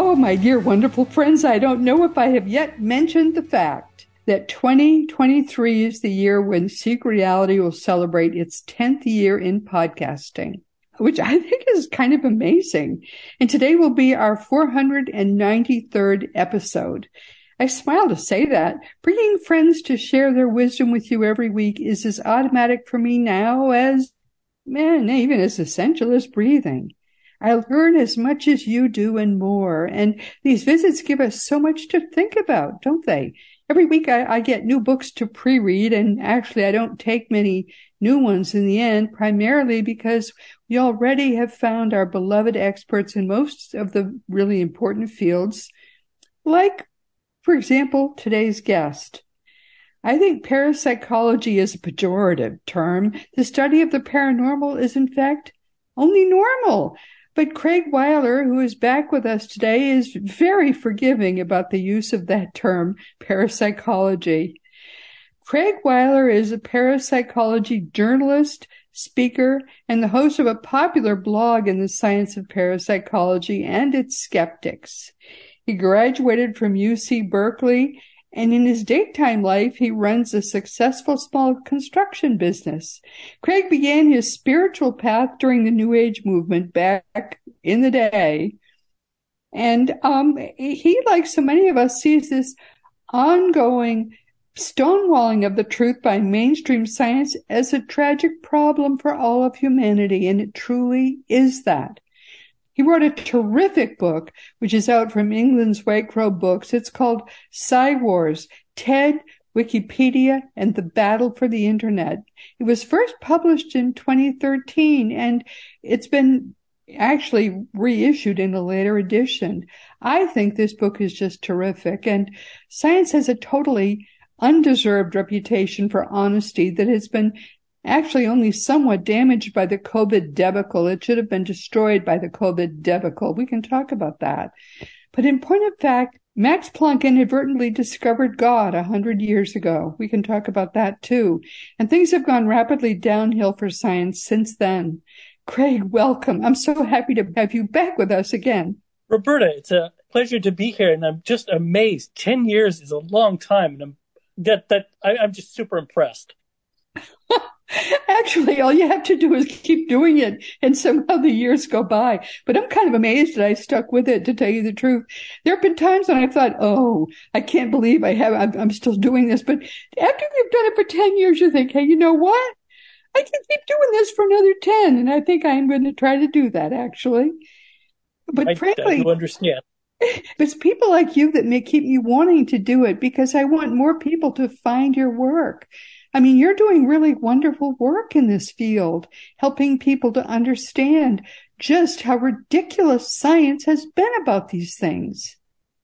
Oh, my dear wonderful friends, I don't know if I have yet mentioned the fact that 2023 is the year when Seek Reality will celebrate its 10th year in podcasting, which I think is kind of amazing. And today will be our 493rd episode. I smile to say that. Bringing friends to share their wisdom with you every week is as automatic for me now as, man, even as essential as breathing. I learn as much as you do and more. And these visits give us so much to think about, don't they? Every week I, I get new books to pre-read and actually I don't take many new ones in the end, primarily because we already have found our beloved experts in most of the really important fields, like, for example, today's guest. I think parapsychology is a pejorative term. The study of the paranormal is in fact only normal. But Craig Weiler, who is back with us today, is very forgiving about the use of that term, parapsychology. Craig Weiler is a parapsychology journalist, speaker, and the host of a popular blog in the science of parapsychology and its skeptics. He graduated from UC Berkeley and in his daytime life, he runs a successful small construction business. Craig began his spiritual path during the New Age movement back in the day. And um, he, like so many of us, sees this ongoing stonewalling of the truth by mainstream science as a tragic problem for all of humanity. And it truly is that. He wrote a terrific book, which is out from England's White Crow Books. It's called Psi Wars, TED, Wikipedia, and the Battle for the Internet. It was first published in 2013 and it's been actually reissued in a later edition. I think this book is just terrific and science has a totally undeserved reputation for honesty that has been actually only somewhat damaged by the COVID debacle. It should have been destroyed by the COVID debacle. We can talk about that. But in point of fact, Max Planck inadvertently discovered God a hundred years ago. We can talk about that too. And things have gone rapidly downhill for science since then. Craig, welcome. I'm so happy to have you back with us again. Roberta, it's a pleasure to be here, and I'm just amazed. Ten years is a long time, and I'm that that I, I'm just super impressed. Actually, all you have to do is keep doing it, and somehow the years go by. But I'm kind of amazed that I stuck with it. To tell you the truth, there have been times when I thought, "Oh, I can't believe I have. I'm, I'm still doing this." But after you've done it for ten years, you think, "Hey, you know what? I can keep doing this for another ten, and I think I'm going to try to do that." Actually, but I, frankly, I understand. It's people like you that may keep me wanting to do it because I want more people to find your work I mean, you're doing really wonderful work in this field, helping people to understand just how ridiculous science has been about these things.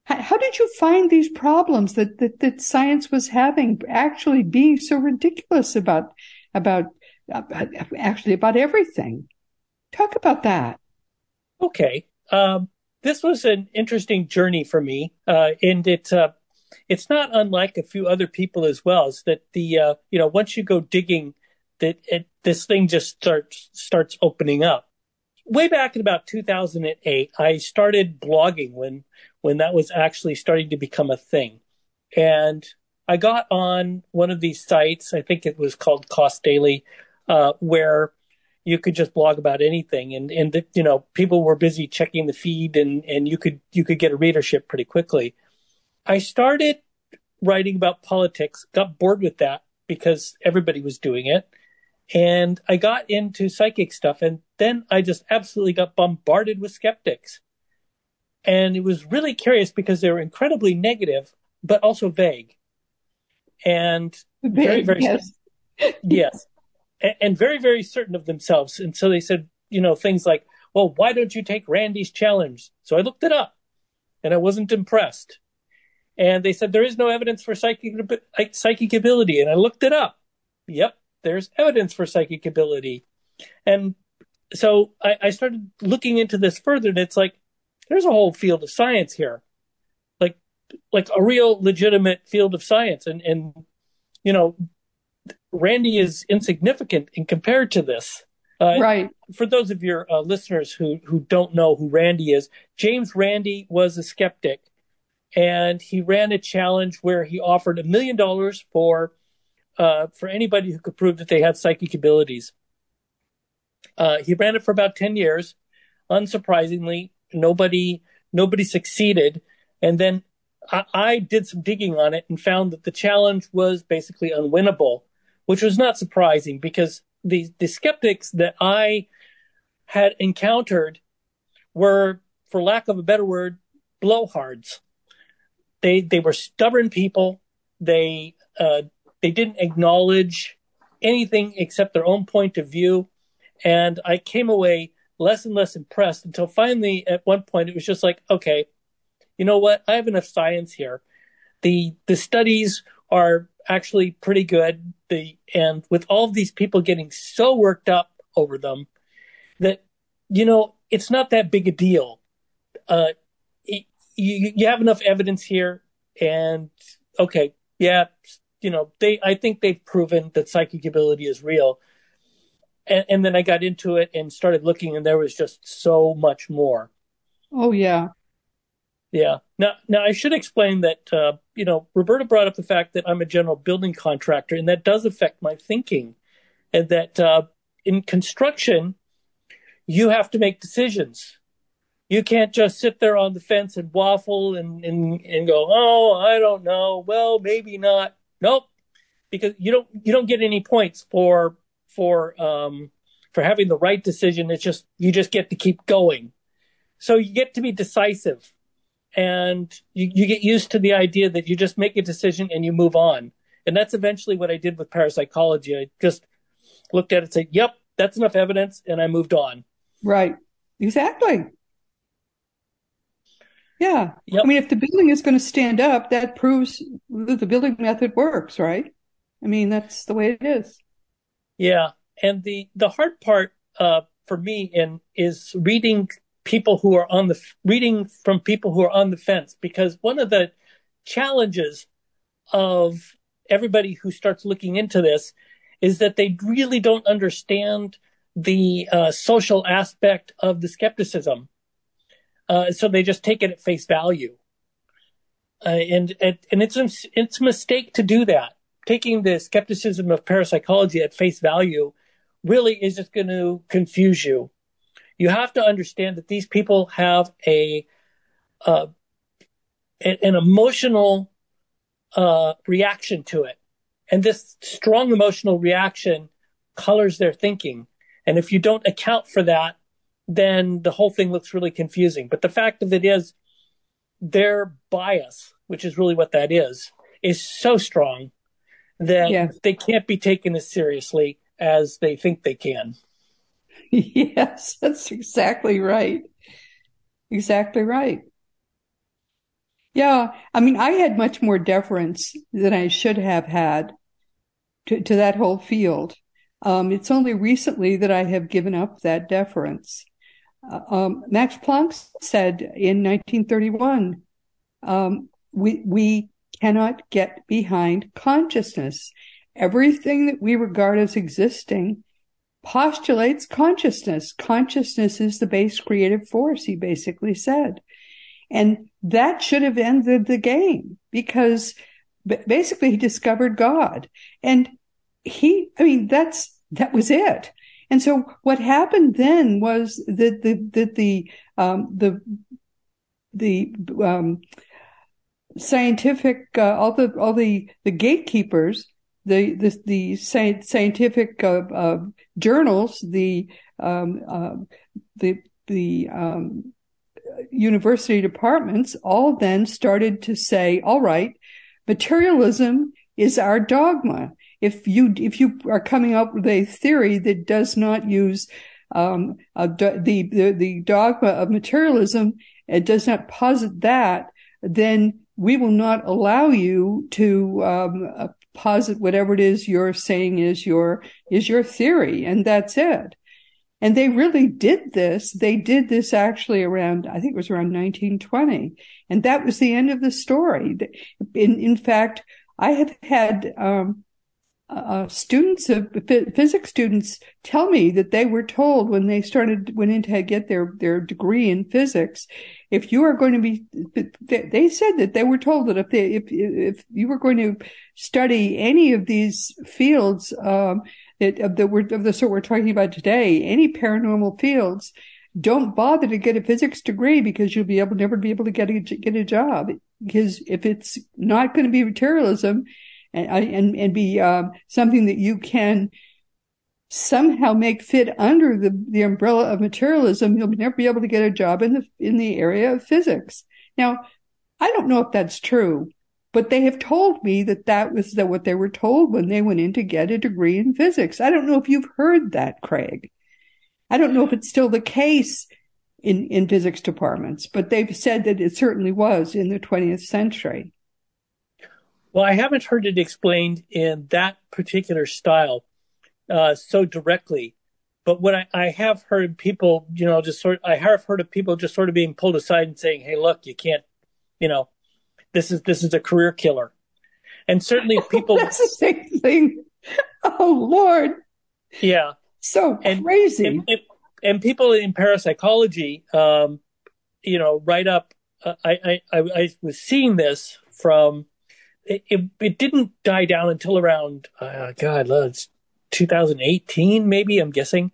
How, did you find these problems that, that, that science was having actually being so ridiculous about, about, about actually about everything? Talk about that. Okay. Um, this was an interesting journey for me, uh, and it, uh, it's not unlike a few other people as well. Is that the uh, you know once you go digging, that it, this thing just starts starts opening up. Way back in about 2008, I started blogging when when that was actually starting to become a thing, and I got on one of these sites. I think it was called Cost Daily, uh, where you could just blog about anything and and the, you know people were busy checking the feed and and you could you could get a readership pretty quickly I started writing about politics, got bored with that because everybody was doing it. And I got into psychic stuff and then I just absolutely got bombarded with skeptics. And it was really curious because they were incredibly negative, but also vague. And very, very, yes. yes. And, and very, very certain of themselves. And so they said, you know, things like, well, why don't you take Randi's challenge? So I looked it up and I wasn't impressed. And they said there is no evidence for psychic psychic ability. And I looked it up. Yep, there's evidence for psychic ability. And so I, I started looking into this further, and it's like there's a whole field of science here, like like a real legitimate field of science. And and you know, Randi is insignificant in compared to this. Uh, right. For those of your uh, listeners who who don't know who Randi is, James Randi was a skeptic, and he ran a challenge where he offered a million dollars for uh, for anybody who could prove that they had psychic abilities. Uh, he ran it for about ten years. Unsurprisingly, nobody nobody succeeded, and then I, I did some digging on it and found that the challenge was basically unwinnable, which was not surprising because the the skeptics that I had encountered were, for lack of a better word, blowhards. They they were stubborn people. They uh, they didn't acknowledge anything except their own point of view, and I came away less and less impressed until finally, at one point, it was just like, okay, you know what? I have enough science here. The the studies are actually pretty good. The and with all of these people getting so worked up over them that you know it's not that big a deal. Uh, you you have enough evidence here, and okay, yeah, you know they. I think they've proven that psychic ability is real. And, and then I got into it and started looking, and there was just so much more. Oh yeah, yeah. Now, now I should explain that uh, you know Roberta brought up the fact that I'm a general building contractor, and that does affect my thinking, and that uh, in construction you have to make decisions. You can't just sit there on the fence and waffle and and, and go, oh, I don't know. Well, maybe not. Nope, because you don't you don't get any points for for um, for having the right decision. It's just you just get to keep going. So you get to be decisive and you, you get used to the idea that you just make a decision and you move on. And that's eventually what I did with parapsychology. I just looked at it and said, yep, that's enough evidence. And I moved on. Right. Exactly. Yeah. Yep. I mean, if the building is going to stand up, that proves that the building method works, right? I mean, that's the way it is. Yeah. And the, the hard part, uh, for me in is reading people who are on the reading from people who are on the fence because one of the challenges of everybody who starts looking into this is that they really don't understand the uh, social aspect of the skepticism. Uh, so they just take it at face value. Uh, and, and it's a, it's a mistake to do that. Taking the skepticism of parapsychology at face value really is just going to confuse you you have to understand that these people have a uh, an emotional uh, reaction to it, and this strong emotional reaction colors their thinking. And if you don't account for that, then the whole thing looks really confusing. But the fact of it is, their bias, which is really what that is, is so strong that yeah. they can't be taken as seriously as they think they can. yes, that's exactly right. Exactly right. Yeah, I mean, I had much more deference than I should have had to, to that whole field. Um, it's only recently that I have given up that deference. Uh, um, Max Planck said in 1931, um, we, we cannot get behind consciousness. Everything that we regard as existing postulates consciousness. Consciousness is the base creative force, he basically said. And that should have ended the game because basically he discovered God. And he, I mean, that's, that was it. And so what happened then was that the, that the, um, the, the, um, scientific, uh, all the, all the, the gatekeepers the the, the scientific uh, uh, journals, the um, uh, the the um, university departments, all then started to say, "All right, materialism is our dogma. If you if you are coming up with a theory that does not use um, the, the the dogma of materialism, it does not posit that, then we will not allow you to um, uh, posit whatever it is you're saying is your is your theory, and that's it. And they really did this. They did this actually around, I think it was around 1920. And that was the end of the story. In, in fact, I have had um, uh, students of physics students tell me that they were told when they started went in to get their their degree in physics if you are going to be they said that they were told that if they if if you were going to study any of these fields um, that of the of the sort we're talking about today any paranormal fields don't bother to get a physics degree because you'll be able never be able to get a get a job. Because if it's not going to be materialism and and, and be um, something that you can somehow make fit under the, the umbrella of materialism, you'll never be able to get a job in the in the area of physics. Now, I don't know if that's true, but they have told me that that was the, what they were told when they went in to get a degree in physics. I don't know if you've heard that, Craig. I don't know if it's still the case in, in physics departments, but they've said that it certainly was in the 20th century. Well, I haven't heard it explained in that particular style uh, so directly, but what I, I, have heard people, you know, just sort, I have heard of people just sort of being pulled aside and saying, "Hey, look, you can't, you know, this is this is a career killer," and certainly people. That's the same thing. Oh Lord. Yeah. So and, crazy. And, and, and, people in parapsychology, um, you know, right up. Uh, I, I I was seeing this from it, it, didn't die down until around uh, God, it's 2018, maybe I'm guessing.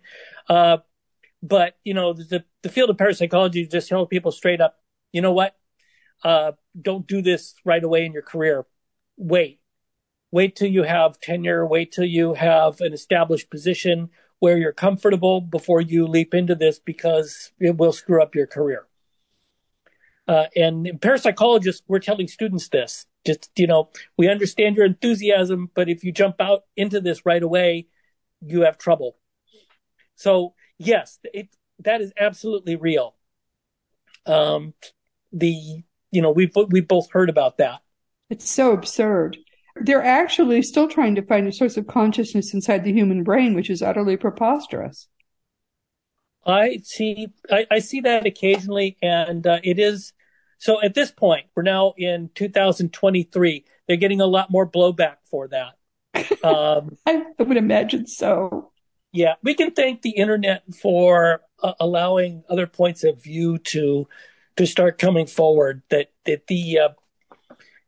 Uh, but you know, the the field of parapsychology just tells people straight up, you know what? Uh, don't do this right away in your career. Wait, wait till you have tenure. Wait till you have an established position where you're comfortable before you leap into this because it will screw up your career. Uh, and parapsychologists, we're telling students this just you know we understand your enthusiasm but if you jump out into this right away you have trouble. So yes it, that is absolutely real. Um the you know we've we've both heard about that. It's so absurd. They're actually still trying to find a source of consciousness inside the human brain which is utterly preposterous. I see i, I see that occasionally and uh, it is so at this point, we're now in 2023. They're getting a lot more blowback for that. Um, I would imagine so. Yeah, we can thank the internet for uh, allowing other points of view to to start coming forward. That that the uh,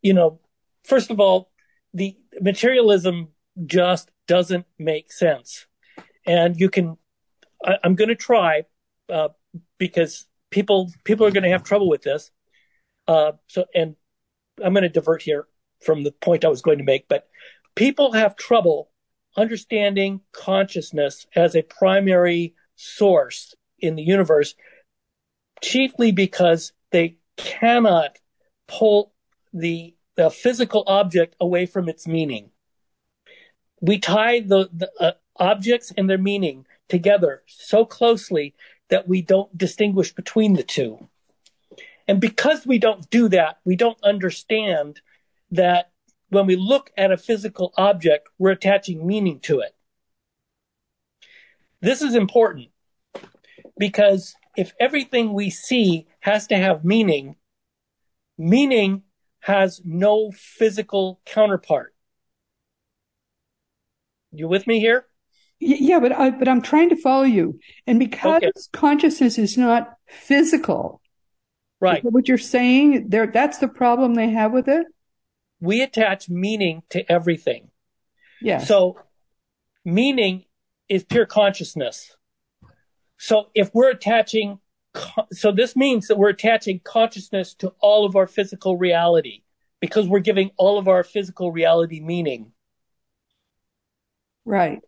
you know, first of all, the materialism just doesn't make sense, and you can. I, am going to try uh, because people people are going to have trouble with this. Uh, so, and I'm going to divert here from the point I was going to make, but people have trouble understanding consciousness as a primary source in the universe, chiefly because they cannot pull the, the physical object away from its meaning. We tie the, the uh, objects and their meaning together so closely that we don't distinguish between the two. And because we don't do that, we don't understand that when we look at a physical object, we're attaching meaning to it. This is important because if everything we see has to have meaning, meaning has no physical counterpart. You with me here? Yeah, but I, but I'm trying to follow you. And because okay. consciousness is not physical, Right. What you're saying there, that's the problem they have with it? We attach meaning to everything. Yeah. So meaning is pure consciousness. So if we're attaching, so this means that we're attaching consciousness to all of our physical reality because we're giving all of our physical reality meaning. Right.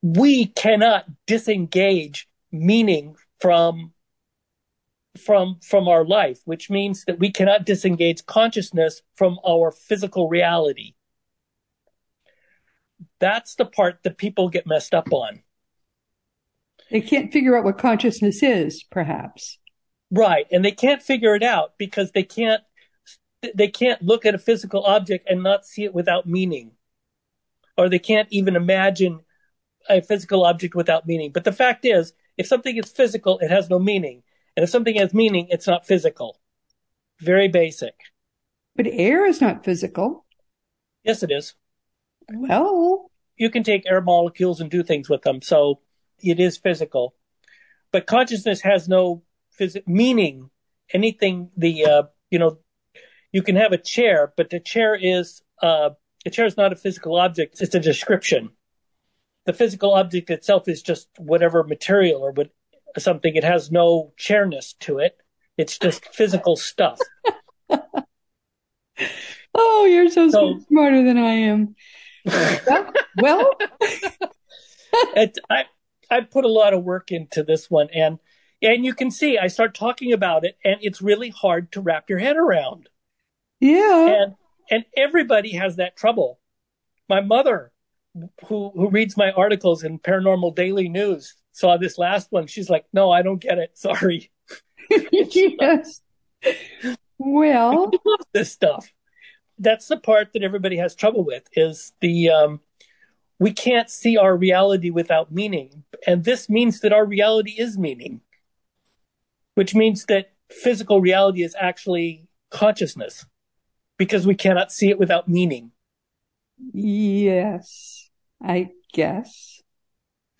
We cannot disengage meaning from from from our life, which means that we cannot disengage consciousness from our physical reality. That's the part that people get messed up on. They can't figure out what consciousness is, perhaps. Right, and they can't figure it out because they can't they can't look at a physical object and not see it without meaning, or they can't even imagine a physical object without meaning. But the fact is, if something is physical, it has no meaning, and if something has meaning, it's not physical. Very basic. But air is not physical. Yes, it is. Well, you can take air molecules and do things with them, so it is physical. But consciousness has no phys- meaning. Anything the uh, you know, you can have a chair, but the chair is uh, a chair is not a physical object; it's a description. The physical object itself is just whatever material or what something. It has no chairness to it. It's just physical stuff. oh, you're so, so smarter than I am. well, it, I I put a lot of work into this one, and and you can see I start talking about it, and it's really hard to wrap your head around. Yeah, and and everybody has that trouble. My mother, who who reads my articles in Paranormal Daily News, saw this last one. She's like, "No, I don't get it. Sorry." yes. Well, this stuff. That's the part that everybody has trouble with is the um, we can't see our reality without meaning, and this means that our reality is meaning, which means that physical reality is actually consciousness because we cannot see it without meaning. Yes, I guess.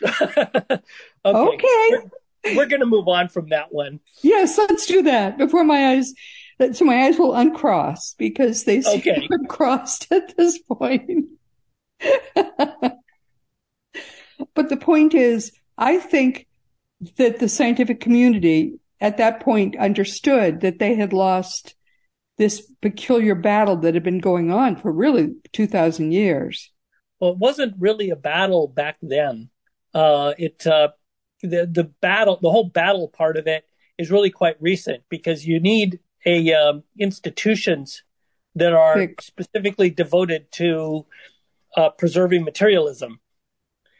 okay. okay. We're, we're going to move on from that one. Yes, let's do that before my eyes so my eyes will uncross because they seem okay. crossed at this point. but the point is, I think that the scientific community at that point understood that they had lost this peculiar battle that had been going on for really 2000 years. Well, it wasn't really a battle back then. Uh, it, uh, the, the battle, the whole battle part of it is really quite recent because you need a um, institutions that are specifically devoted to uh, preserving materialism.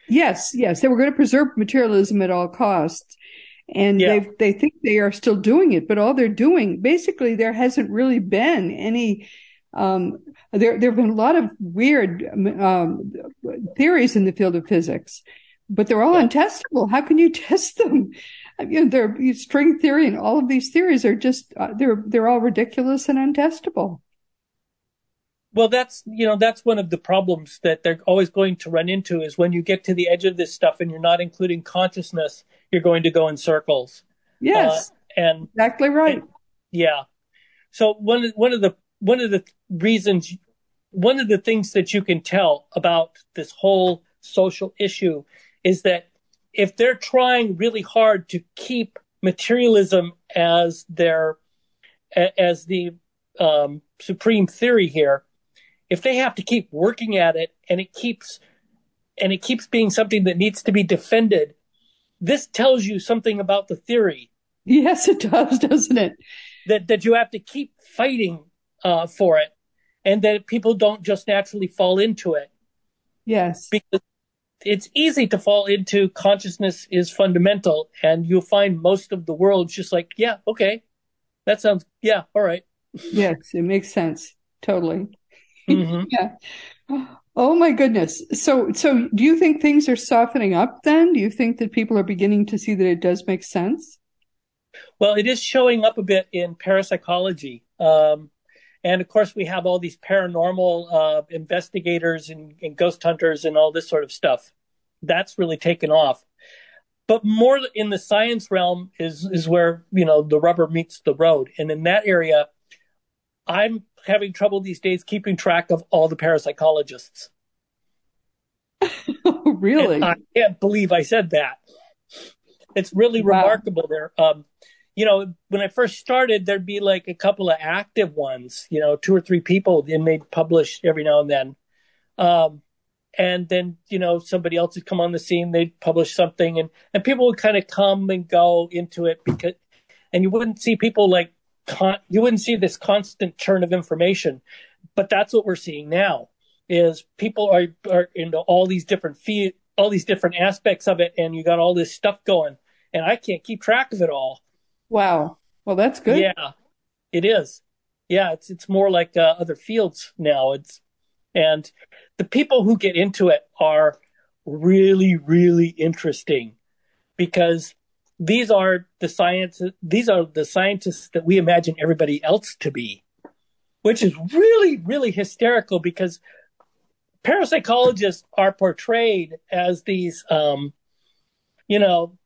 Yes, yes, they were going to preserve materialism at all costs, and yeah. they they think they are still doing it. But all they're doing, basically, there hasn't really been any. Um, there there have been a lot of weird um, theories in the field of physics, but they're all yeah. untestable. How can you test them? you know, their string theory and all of these theories are just uh, they're they're all ridiculous and untestable. Well, that's you know that's one of the problems that they're always going to run into is when you get to the edge of this stuff and you're not including consciousness, you're going to go in circles. Yes, uh, and exactly right. And, yeah. So one one of the one of the reasons, one of the things that you can tell about this whole social issue is that if they're trying really hard to keep materialism as their as the um, supreme theory here, if they have to keep working at it and it keeps and it keeps being something that needs to be defended, this tells you something about the theory. Yes, it does, doesn't it? That that you have to keep fighting uh, for it, and that people don't just naturally fall into it. Yes, because it's easy to fall into consciousness is fundamental and you'll find most of the world just like, yeah, okay. That sounds, yeah, all right. yes, it makes sense. Totally. Mm-hmm. yeah. Oh my goodness. So, so do you think things are softening up then? Do you think that people are beginning to see that it does make sense? Well, it is showing up a bit in parapsychology. Um, and of course, we have all these paranormal uh, investigators and, and, ghost hunters and all this sort of stuff. That's really taken off. But more in the science realm is is where you know the rubber meets the road, and in that area, I'm having trouble these days keeping track of all the parapsychologists. really? And I can't believe I said that. It's really wow. remarkable there. Um, you know, when I first started, there'd be like a couple of active ones, you know, two or three people, and they'd publish every now and then. Um, and then, you know, somebody else would come on the scene, they'd publish something, and, and people would kind of come and go into it because, and you wouldn't see people like, con- you wouldn't see this constant churn of information. But that's what we're seeing now is people are, are into all these different fee- all these different aspects of it, and you got all this stuff going, and I can't keep track of it all. Wow. Well, that's good. Yeah, it is. Yeah, it's it's more like uh, other fields now. It's and the people who get into it are really really interesting because these are the science these are the scientists that we imagine everybody else to be which is really really hysterical because parapsychologists are portrayed as these um, you know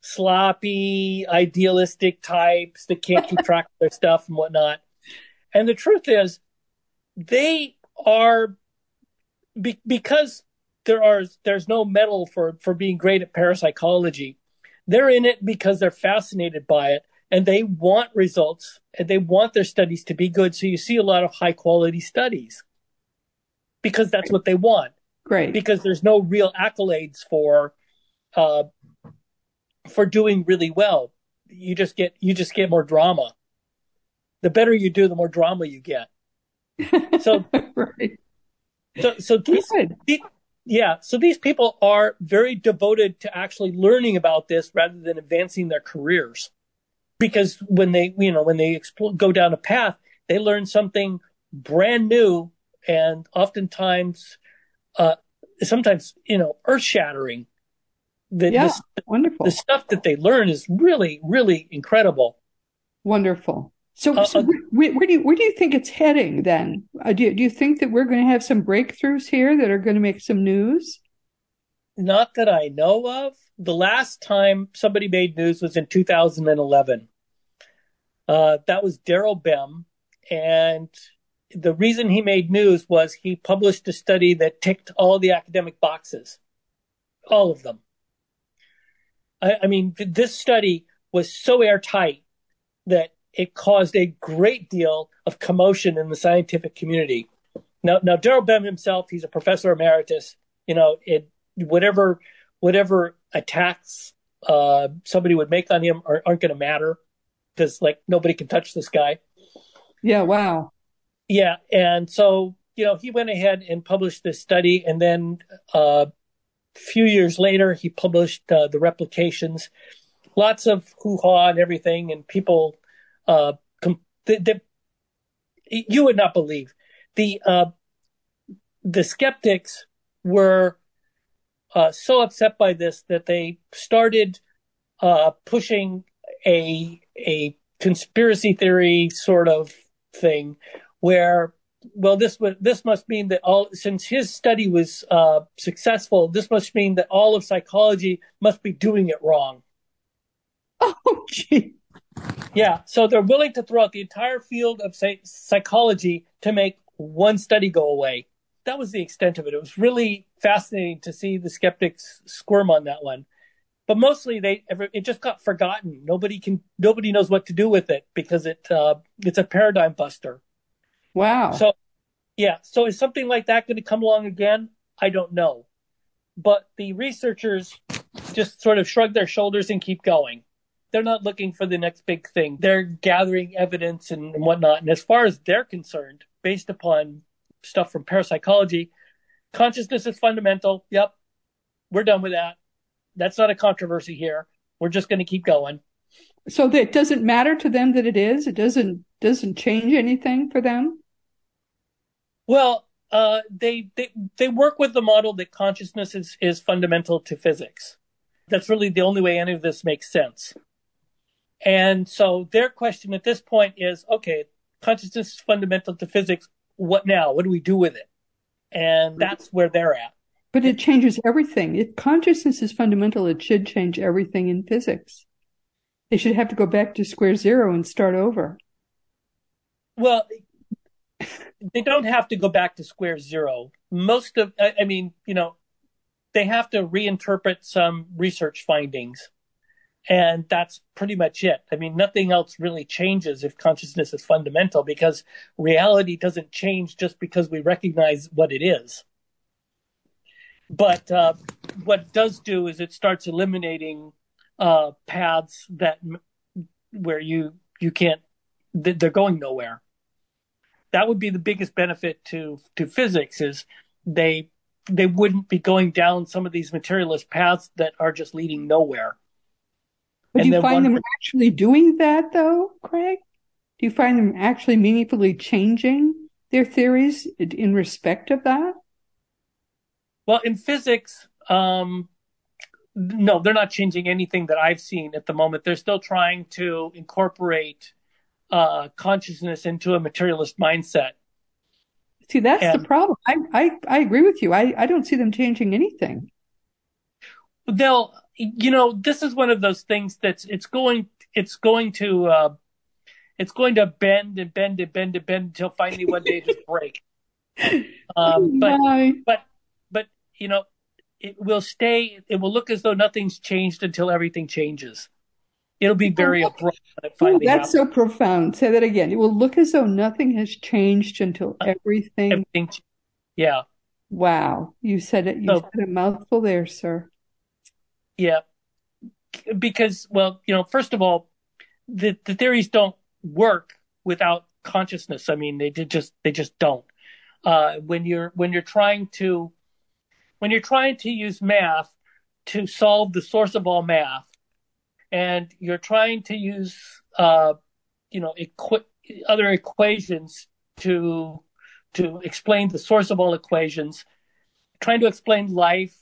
sloppy idealistic types that can't keep track of their stuff and whatnot and the truth is they are be, because there are there's no medal for for being great at parapsychology they're in it because they're fascinated by it and they want results and they want their studies to be good. So you see a lot of high quality studies because that's what they want. Great. Because there's no real accolades for, uh, for doing really well. You just get, you just get more drama. The better you do, the more drama you get. So, right. so, so these, these, yeah. So these people are very devoted to actually learning about this rather than advancing their careers. Because when they, you know, when they explore, go down a path, they learn something brand new and oftentimes, uh, sometimes, you know, earth shattering. The, yeah, the, wonderful. The stuff that they learn is really, really incredible. Wonderful. So, uh, so uh, where, where, do you where do you think it's heading then? Uh, do you, do you think that we're going to have some breakthroughs here that are going to make some news? Not that I know of. The last time somebody made news was in 2011. Uh, that was Daryl Bem, and the reason he made news was he published a study that ticked all the academic boxes, all of them. I, I mean, this study was so airtight that it caused a great deal of commotion in the scientific community. Now, now Daryl Bem himself, he's a professor emeritus. You know, it whatever whatever attacks uh, somebody would make on him are, aren't going to matter because like nobody can touch this guy. Yeah. Wow. Yeah, and so you know he went ahead and published this study, and then uh, few years later he published uh, the replications. Lots of hoo ha and everything, and people uh, com- the, the, you would not believe the uh, the skeptics were uh, so upset by this that they started uh, pushing a a conspiracy theory sort of thing where well this would this must mean that all since his study was uh, successful this must mean that all of psychology must be doing it wrong oh gee yeah, so they're willing to throw out the entire field of say, psychology to make one study go away. That was the extent of it. It was really fascinating to see the skeptics squirm on that one. But mostly they it just got forgotten. Nobody can nobody knows what to do with it because it uh, it's a paradigm buster. Wow. So yeah, so is something like that going to come along again? I don't know. But the researchers just sort of shrug their shoulders and keep going they're not looking for the next big thing. They're gathering evidence and, whatnot. And as far as they're concerned, based upon stuff from parapsychology, consciousness is fundamental. Yep. We're done with that. That's not a controversy here. We're just going to keep going. So that it doesn't matter to them that it is. It doesn't doesn't change anything for them. Well, uh, they they they work with the model that consciousness is is fundamental to physics. That's really the only way any of this makes sense. And so their question at this point is, okay, consciousness is fundamental to physics. What now? What do we do with it? And that's where they're at. But it changes everything. If consciousness is fundamental, it should change everything in physics. They should have to go back to square zero and start over. Well, they don't have to go back to square zero. Most of, I mean, you know, they have to reinterpret some research findings and that's pretty much it. I mean, nothing else really changes if consciousness is fundamental because reality doesn't change just because we recognize what it is. But uh, what does do is it starts eliminating uh, paths that where you you can't they're going nowhere. That would be the biggest benefit to to physics is they they wouldn't be going down some of these materialist paths that are just leading nowhere. But do you find them actually doing that though, Craig? Do you find them actually meaningfully changing their theories in respect of that? Well, in physics, um, no, they're not changing anything that I've seen at the moment. They're still trying to incorporate uh, consciousness into a materialist mindset. See, that's and, the problem. I, I, I agree with you. I, I don't see them changing anything. They'll, you know, this is one of those things that's it's going it's going to uh, it's going to bend and bend and bend and bend until finally one day just break. Um, but but but you know, it will stay. It will look as though nothing's changed until everything changes. It'll be very abrupt. That's happens. so profound. Say that again. It will look as though nothing has changed until uh, everything. everything yeah. Wow, you said it. You so, said a mouthful there, sir. Yeah, because well, you know, first of all, the the theories don't work without consciousness. I mean, they did just they just don't. Uh, when you're when you're trying to when you're trying to use math to solve the source of all math, and you're trying to use uh, you know equi- other equations to to explain the source of all equations, trying to explain life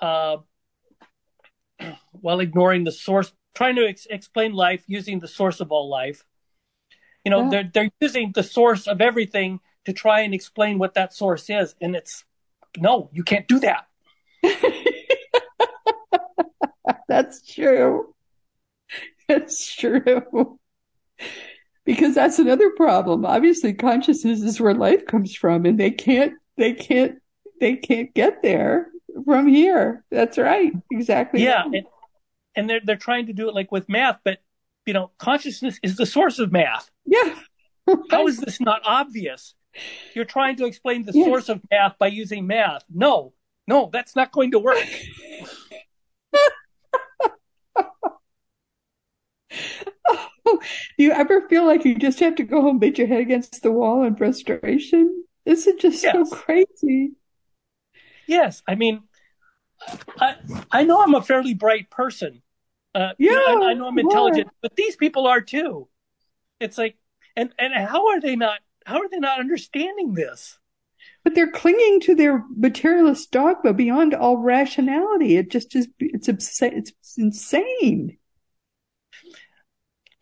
uh, while ignoring the source, trying to ex- explain life using the source of all life. You know, yeah. they're they're using the source of everything to try and explain what that source is, and it's no, you can't do that. that's true. That's true. Because that's another problem. Obviously, consciousness is where life comes from, and they can't, they can't, they can't get there from here. That's right. Exactly. Yeah. And, and they're, they're trying to do it like with math, but you know, consciousness is the source of math. Yeah. How is this not obvious? You're trying to explain the yes. source of math by using math. No, no, that's not going to work. do you ever feel like you just have to go home, beat your head against the wall in frustration? This is just yes. so crazy. Yes, I mean, I I know I'm a fairly bright person. Uh, yeah, you know, I, I, know I'm intelligent, but these people are too. It's like, and and how are they not? How are they not understanding this? But they're clinging to their materialist dogma beyond all rationality. It just is. It's it's insane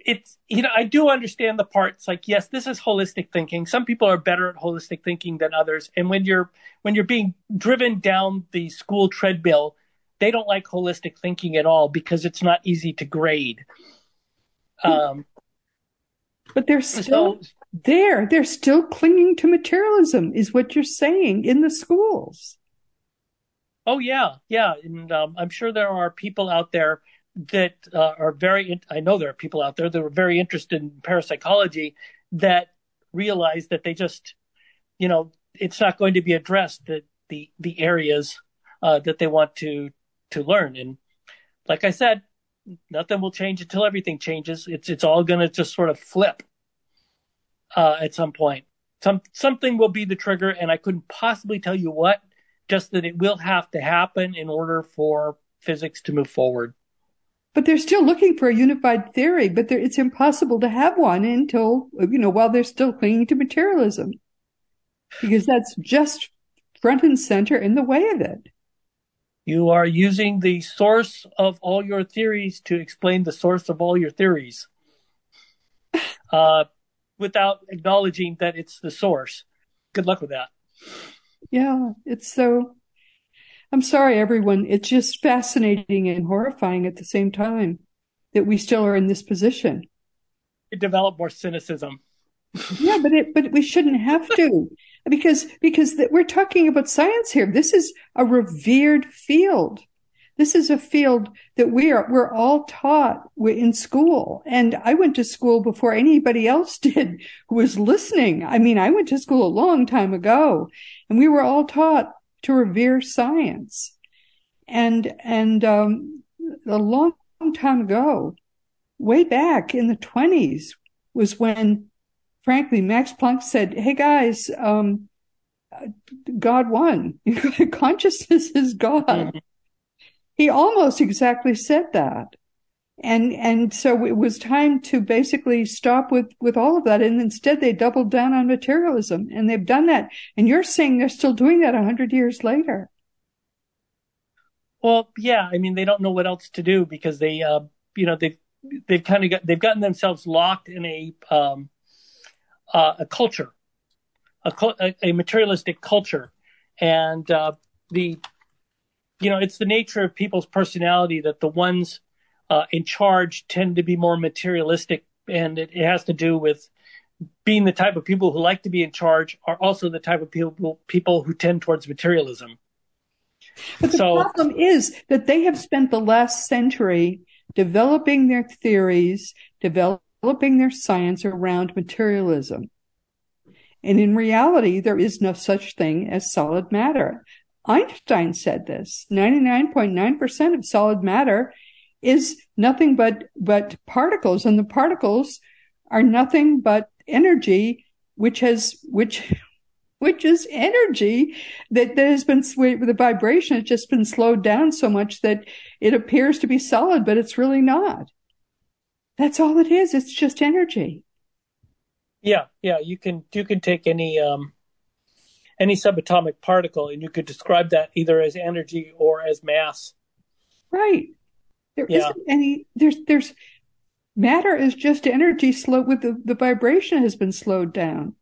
it's you know I do understand the parts like yes this is holistic thinking some people are better at holistic thinking than others and when you're when you're being driven down the school treadmill they don't like holistic thinking at all because it's not easy to grade um but they're still so, there they're still clinging to materialism is what you're saying in the schools oh yeah yeah and um, i'm sure there are people out there that uh, are very, I know there are people out there that are very interested in parapsychology that realize that they just, you know, it's not going to be addressed the the the areas uh, that they want to to learn. And like I said, nothing will change until everything changes. It's it's all going to just sort of flip uh, at some point. Some something will be the trigger, and I couldn't possibly tell you what. Just that it will have to happen in order for physics to move forward but they're still looking for a unified theory, but it's impossible to have one until, you know, while they're still clinging to materialism. Because that's just front and center in the way of it. You are using the source of all your theories to explain the source of all your theories. Uh, without acknowledging that it's the source. Good luck with that. Yeah, it's so I'm sorry, everyone. It's just fascinating and horrifying at the same time that we still are in this position. It developed more cynicism. yeah, but it, but we shouldn't have to because, because we're talking about science here. This is a revered field. This is a field that we are, we're all taught in school. And I went to school before anybody else did who was listening. I mean, I went to school a long time ago and we were all taught to revere science. And, and, um, a long, long time ago, way back in the twenties was when, frankly, Max Planck said, Hey guys, um, God won. Consciousness is God. He almost exactly said that. And, and so it was time to basically stop with, with all of that. And instead they doubled down on materialism and they've done that. And you're saying they're still doing that a hundred years later. Well, yeah. I mean, they don't know what else to do because they, uh, you know, they've, they've kind of got, they've gotten themselves locked in a, um, uh, a culture, a, a materialistic culture. And, uh, the, you know, it's the nature of people's personality that the ones uh, in charge tend to be more materialistic, and it, it, has to do with being the type of people who like to be in charge are also the type of people people who tend towards materialism. But the so, problem is that they have spent the last century developing their theories, developing their science around materialism. And in reality, there is no such thing as solid matter. Einstein said this 99.9% of solid matter is nothing but, but particles and the particles are nothing but energy, which has, which, which is energy that, that has been, with the vibration has just been slowed down so much that it appears to be solid, but it's really not. That's all it is. It's just energy. Yeah. Yeah. You can, you can take any, um, any subatomic particle, and you could describe that either as energy or as mass. Right. There yeah. not any. There's there's matter is just energy slow with the the vibration has been slowed down.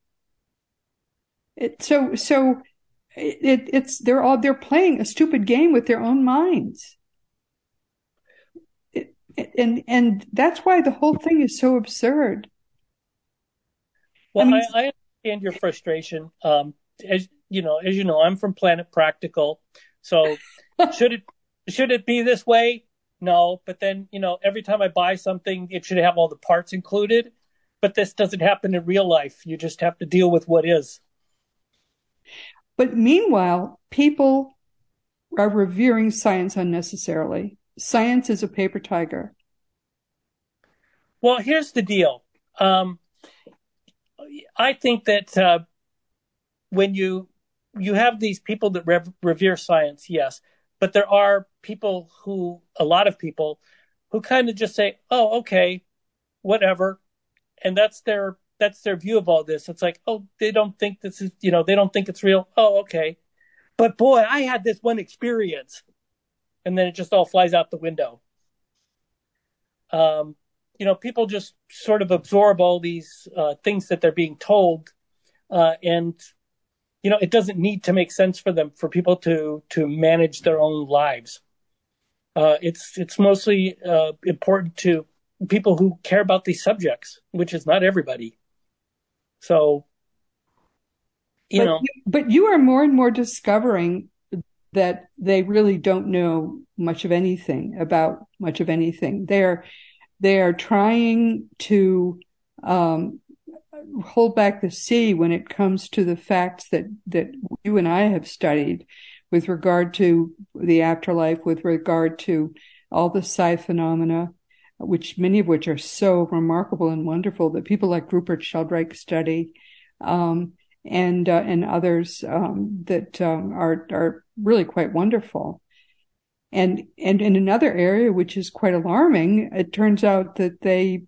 It so so it it's they're all they're playing a stupid game with their own minds. It, and and that's why the whole thing is so absurd. Well, I, mean, I, I understand your frustration. Um, as you know, as you know, I'm from Planet Practical. So should it should it be this way? No, but then you know, every time I buy something, it should have all the parts included. But this doesn't happen in real life. You just have to deal with what is. But meanwhile, people are revering science unnecessarily. Science is a paper tiger. Well, here's the deal. Um, I think that uh, when you you have these people that rev- revere science, yes, but there are people who, a lot of people, who kind of just say, "Oh, okay, whatever," and that's their that's their view of all this. It's like, oh, they don't think this is, you know, they don't think it's real. Oh, okay, but boy, I had this one experience, and then it just all flies out the window. Um, you know, people just sort of absorb all these uh, things that they're being told, uh, and you know, it doesn't need to make sense for them for people to to manage their own lives. Uh, it's it's mostly uh, important to people who care about these subjects, which is not everybody. So, you but, know, but you are more and more discovering that they really don't know much of anything about much of anything. They're they are trying to um, hold back the sea when it comes to the facts that that you and I have studied with regard to the afterlife, with regard to all the psi phenomena, which many of which are so remarkable and wonderful that people like Rupert Sheldrake study, um, and uh, and others um, that um, are are really quite wonderful. And, and in another area, which is quite alarming, it turns out that they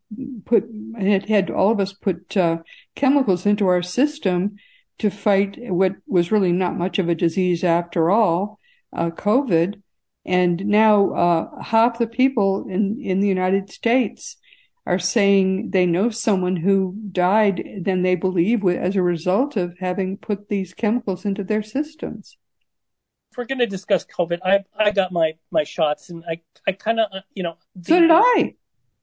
put, it had all of us put uh, chemicals into our system to fight what was really not much of a disease after all, uh, COVID. And now, uh, half the people in, in the United States are saying they know someone who died then they believe as a result of having put these chemicals into their systems we're going to discuss COVID, I I got my my shots, and I I kind of uh, you know. The, so did I.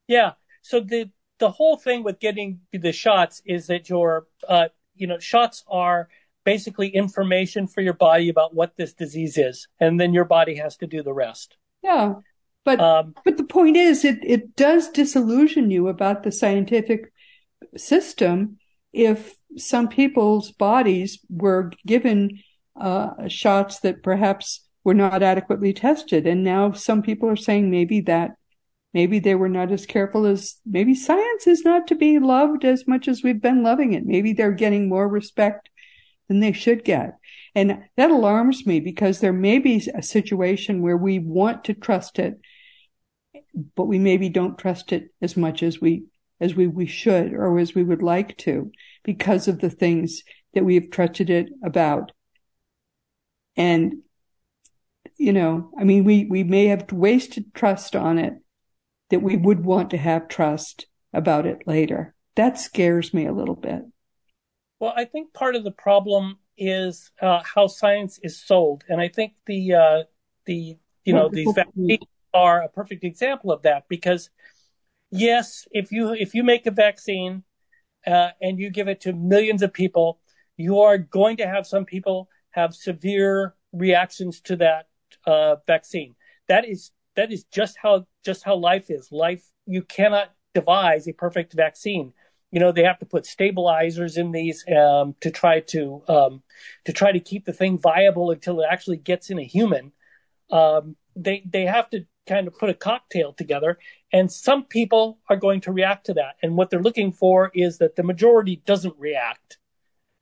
Yeah. So the the whole thing with getting the shots is that your uh you know shots are basically information for your body about what this disease is, and then your body has to do the rest. Yeah. But um, but the point is, it it does disillusion you about the scientific system if some people's bodies were given Uh, shots that perhaps were not adequately tested. And now some people are saying maybe that maybe they were not as careful as maybe science is not to be loved as much as we've been loving it. Maybe they're getting more respect than they should get. And that alarms me because there may be a situation where we want to trust it but we maybe don't trust it as much as we as we, we should or as we would like to because of the things that we have trusted it about. And, you know, I mean, we, we may have wasted trust on it that we would want to have trust about it later. That scares me a little bit. Well, I think part of the problem is uh, how science is sold, and I think the uh, the you know these vaccines are a perfect example of that because yes, if you if you make a vaccine uh, and you give it to millions of people, you are going to have some people have severe reactions to that uh, vaccine. That is that is just how just how life is. Life you cannot devise a perfect vaccine. You know they have to put stabilizers in these um, to try to um, to try to keep the thing viable until it actually gets in a human. Um, they they have to kind of put a cocktail together. And some people are going to react to that. And what they're looking for is that the majority doesn't react.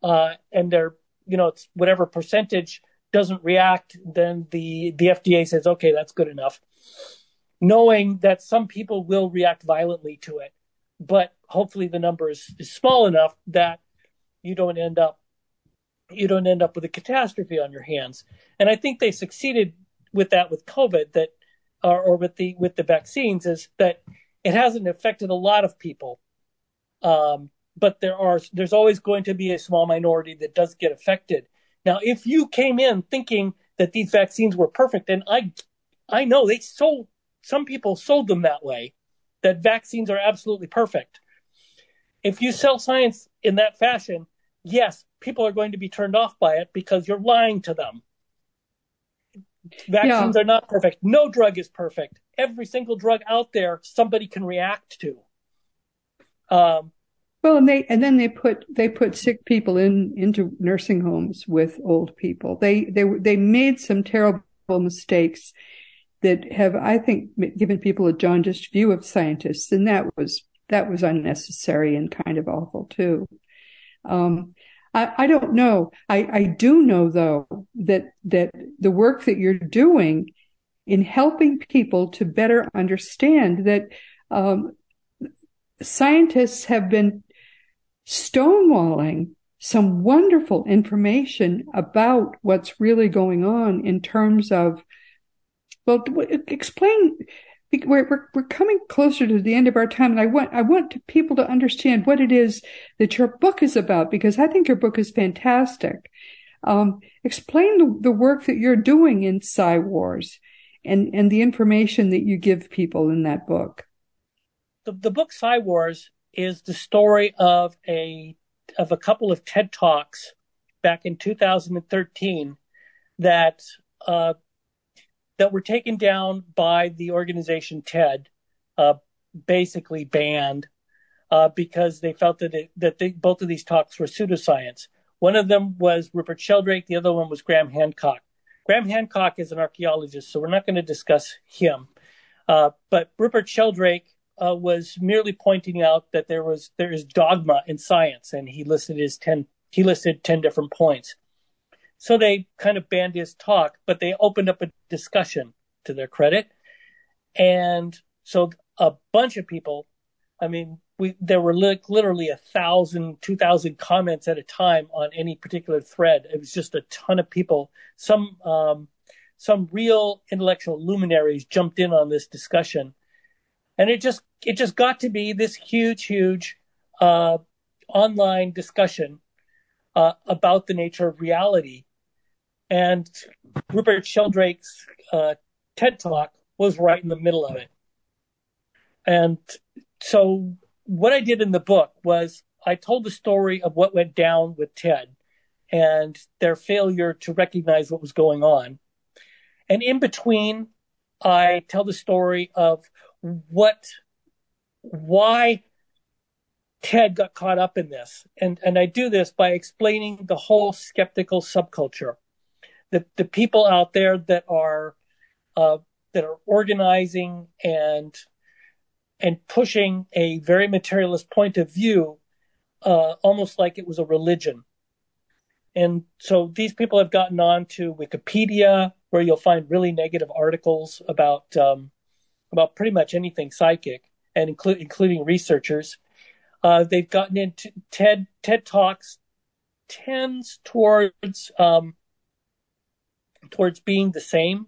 Uh, and they're, you know, it's whatever percentage doesn't react, then the, the FDA says, okay, that's good enough. Knowing that some people will react violently to it, but hopefully the number is, is small enough that you don't end up you don't end up with a catastrophe on your hands. And I think they succeeded with that with COVID that or, or with the with the vaccines is that it hasn't affected a lot of people. Um, but there are there's always going to be a small minority that does get affected. Now, if you came in thinking that these vaccines were perfect, and I I know they sold some people sold them that way, that vaccines are absolutely perfect. If you sell science in that fashion, yes, people are going to be turned off by it because you're lying to them. Vaccines yeah. are not perfect. No drug is perfect. Every single drug out there, somebody can react to. Um, well, and they and then they put they put sick people in into nursing homes with old people. They they they made some terrible mistakes that have, I think, given people a jaundiced view of scientists, and that was that was unnecessary and kind of awful too. Um, I, I don't know. I, I do know though that that the work that you're doing in helping people to better understand that um, scientists have been stonewalling some wonderful information about what's really going on in terms of well explain we're, we're, we're coming closer to the end of our time and I want, I want people to understand what it is that your book is about because I think your book is fantastic. Um, explain the, the work that you're doing in Psi Wars and, and the information that you give people in that book. The, the book Psi Wars is the story of a, of a couple of TED Talks back in 2013 that, uh, that were taken down by the organization TED, uh, basically banned uh, because they felt that it, that they, both of these talks were pseudoscience. One of them was Rupert Sheldrake. The other one was Graham Hancock. Graham Hancock is an archaeologist, so we're not going to discuss him. Uh, but Rupert Sheldrake uh, was merely pointing out that there was there is dogma in science, and he listed his ten he listed ten different points. So they kind of banned his talk, but they opened up a discussion to their credit. And so a bunch of people, I mean, we, there were li- literally a thousand, two thousand comments at a time on any particular thread. It was just a ton of people. Some, um, some real intellectual luminaries jumped in on this discussion. And it just, it just got to be this huge, huge, uh, online discussion, uh, about the nature of reality and Rupert Sheldrake's uh, TED Talk was right in the middle of it. And so what I did in the book was I told the story of what went down with TED and their failure to recognize what was going on. And in between, I tell the story of what, why TED got caught up in this. And, and I do this by explaining the whole skeptical subculture the the people out there that are uh, that are organizing and and pushing a very materialist point of view, uh, almost like it was a religion. And so these people have gotten on to Wikipedia, where you'll find really negative articles about um, about pretty much anything psychic, and include, including researchers. Uh, they've gotten into TED TED Talks tends towards um, towards being the same,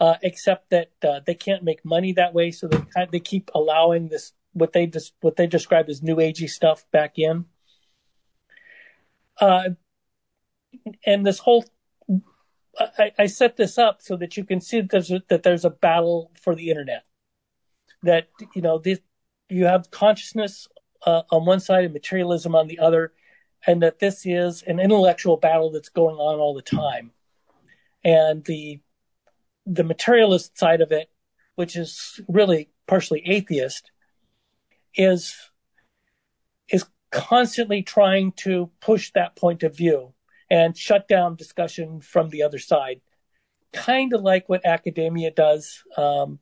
uh, except that uh, they can't make money that way, so they they keep allowing this what they just what they describe as new agey stuff back in. Uh, and this whole I, I, set this up so that you can see that there's a, that there's a battle for the internet. That you know this, you have consciousness uh, on one side and materialism on the other, and that this is an intellectual battle that's going on all the time. And the the materialist side of it, which is really partially atheist, is is constantly trying to push that point of view and shut down discussion from the other side, kind of like what academia does, um,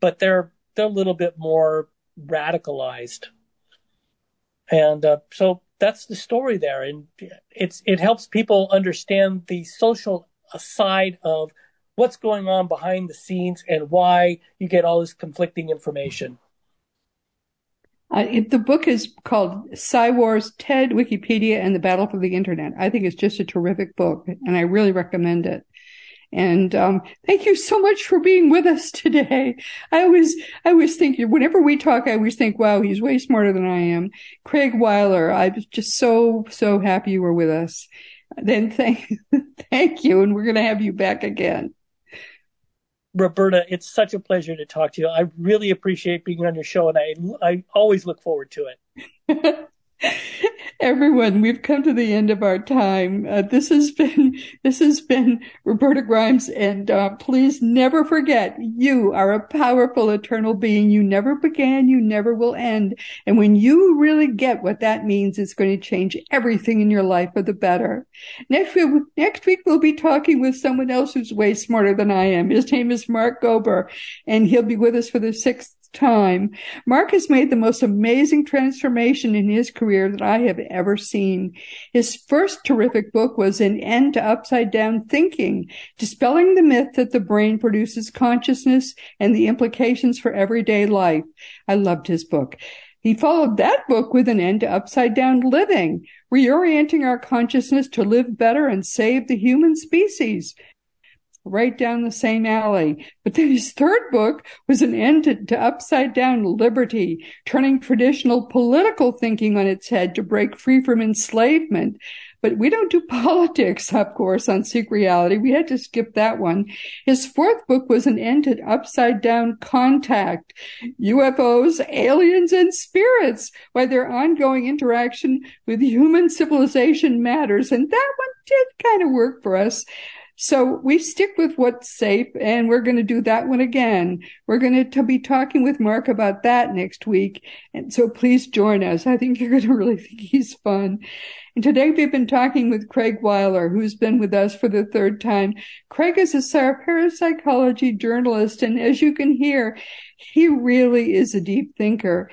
but they're a little bit more radicalized, and uh, so that's the story there, and it's it helps people understand the social side of what's going on behind the scenes and why you get all this conflicting information. Uh, it, the book is called Psi Wars, TED, Wikipedia, and the Battle for the Internet. I think it's just a terrific book, and I really recommend it. And um, thank you so much for being with us today. I always, I always think whenever we talk, I always think, wow, he's way smarter than I am. Craig Weiler, I'm just so, so happy you were with us. Then thank, thank you, and we're going to have you back again. Roberta, it's such a pleasure to talk to you. I really appreciate being on your show, and I I always look forward to it. Everyone, we've come to the end of our time. Uh, this has been this has been Roberta Grimes, and uh, please never forget, you are a powerful eternal being. You never began, you never will end. And when you really get what that means, it's going to change everything in your life for the better. Next week, next week we'll be talking with someone else who's way smarter than I am. His name is Mark Gober, and he'll be with us for the sixth time. Mark has made the most amazing transformation in his career that I have ever seen. His first terrific book was An End to Upside Down Thinking, dispelling the myth that the brain produces consciousness and the implications for everyday life. I loved his book. He followed that book with an end to upside down living, reorienting our consciousness to live better and save the human species right down the same alley. But then his third book was an end to, upside down liberty, turning traditional political thinking on its head to break free from enslavement. But we don't do politics, of course, on Seek Reality. We had to skip that one. His fourth book was an end to upside down contact, UFOs, aliens, and spirits, why their ongoing interaction with human civilization matters. And that one did kind of work for us. So we stick with what's safe and we're going to do that one again. We're going to be talking with Mark about that next week. And so please join us. I think you're going to really think he's fun. And today we've been talking with Craig Weiler, who's been with us for the third time. Craig is a parapsychology journalist. And as you can hear, he really is a deep thinker.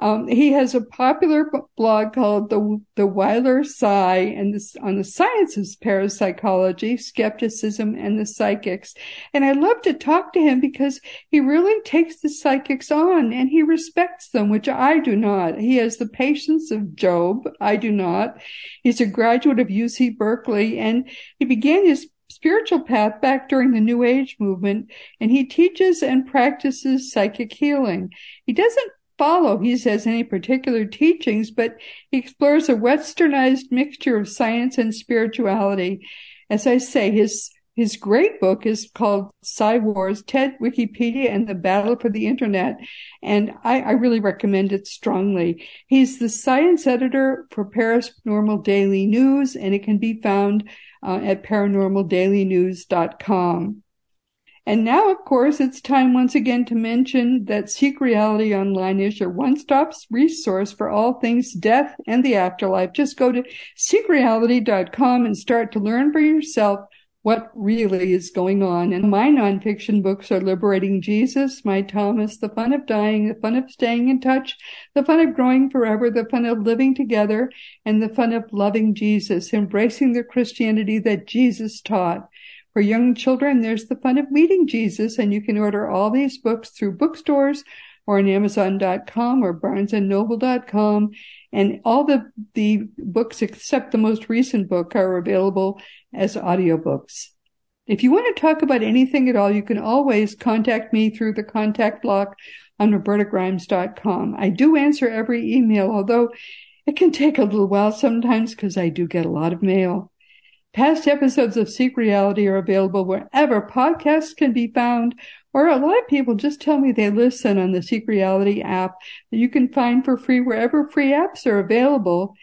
Um, he has a popular blog called the the Weiler Psi and this on the science of parapsychology, skepticism, and the psychics. And I love to talk to him because he really takes the psychics on and he respects them, which I do not. He has the patience of Job. I do not. He's a graduate of UC Berkeley and he began his spiritual path back during the New Age movement, and he teaches and practices psychic healing. He doesn't follow, he says, any particular teachings, but he explores a westernized mixture of science and spirituality. As I say, his his great book is called Psi Wars, TED, Wikipedia, and the Battle for the Internet. And I, I, really recommend it strongly. He's the science editor for Paranormal Daily News, and it can be found uh, at paranormaldailynews.com. And now, of course, it's time once again to mention that Seek Reality Online is your one-stop resource for all things death and the afterlife. Just go to seekreality.com and start to learn for yourself what really is going on. And my nonfiction books are Liberating Jesus, My Thomas, The Fun of Dying, The Fun of Staying in Touch, The Fun of Growing Forever, The Fun of Living Together, and The Fun of Loving Jesus, embracing the Christianity that Jesus taught. For young children, there's the fun of meeting Jesus, and you can order all these books through bookstores or on Amazon.com or BarnesandNoble.com. And all the, the books except the most recent book are available as audiobooks. If you want to talk about anything at all, you can always contact me through the contact block on robertagrimes.com. I do answer every email, although it can take a little while sometimes because I do get a lot of mail. Past episodes of Seek Reality are available wherever podcasts can be found, or a lot of people just tell me they listen on the Seek Reality app that you can find for free wherever free apps are available.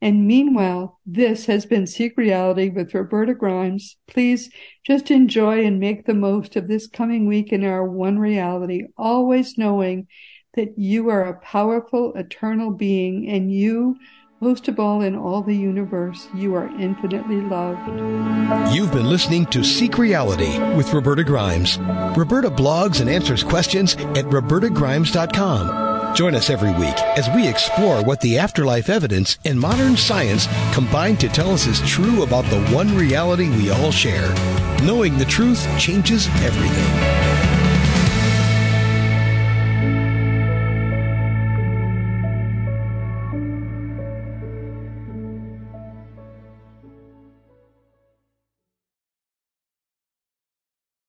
And meanwhile, this has been Seek Reality with Roberta Grimes. Please just enjoy and make the most of this coming week in our one reality, always knowing that you are a powerful, eternal being and you most of all, in all the universe, you are infinitely loved. You've been listening to Seek Reality with Roberta Grimes. Roberta blogs and answers questions at robertagrimes.com. Join us every week as we explore what the afterlife evidence and modern science combine to tell us is true about the one reality we all share. Knowing the truth changes everything.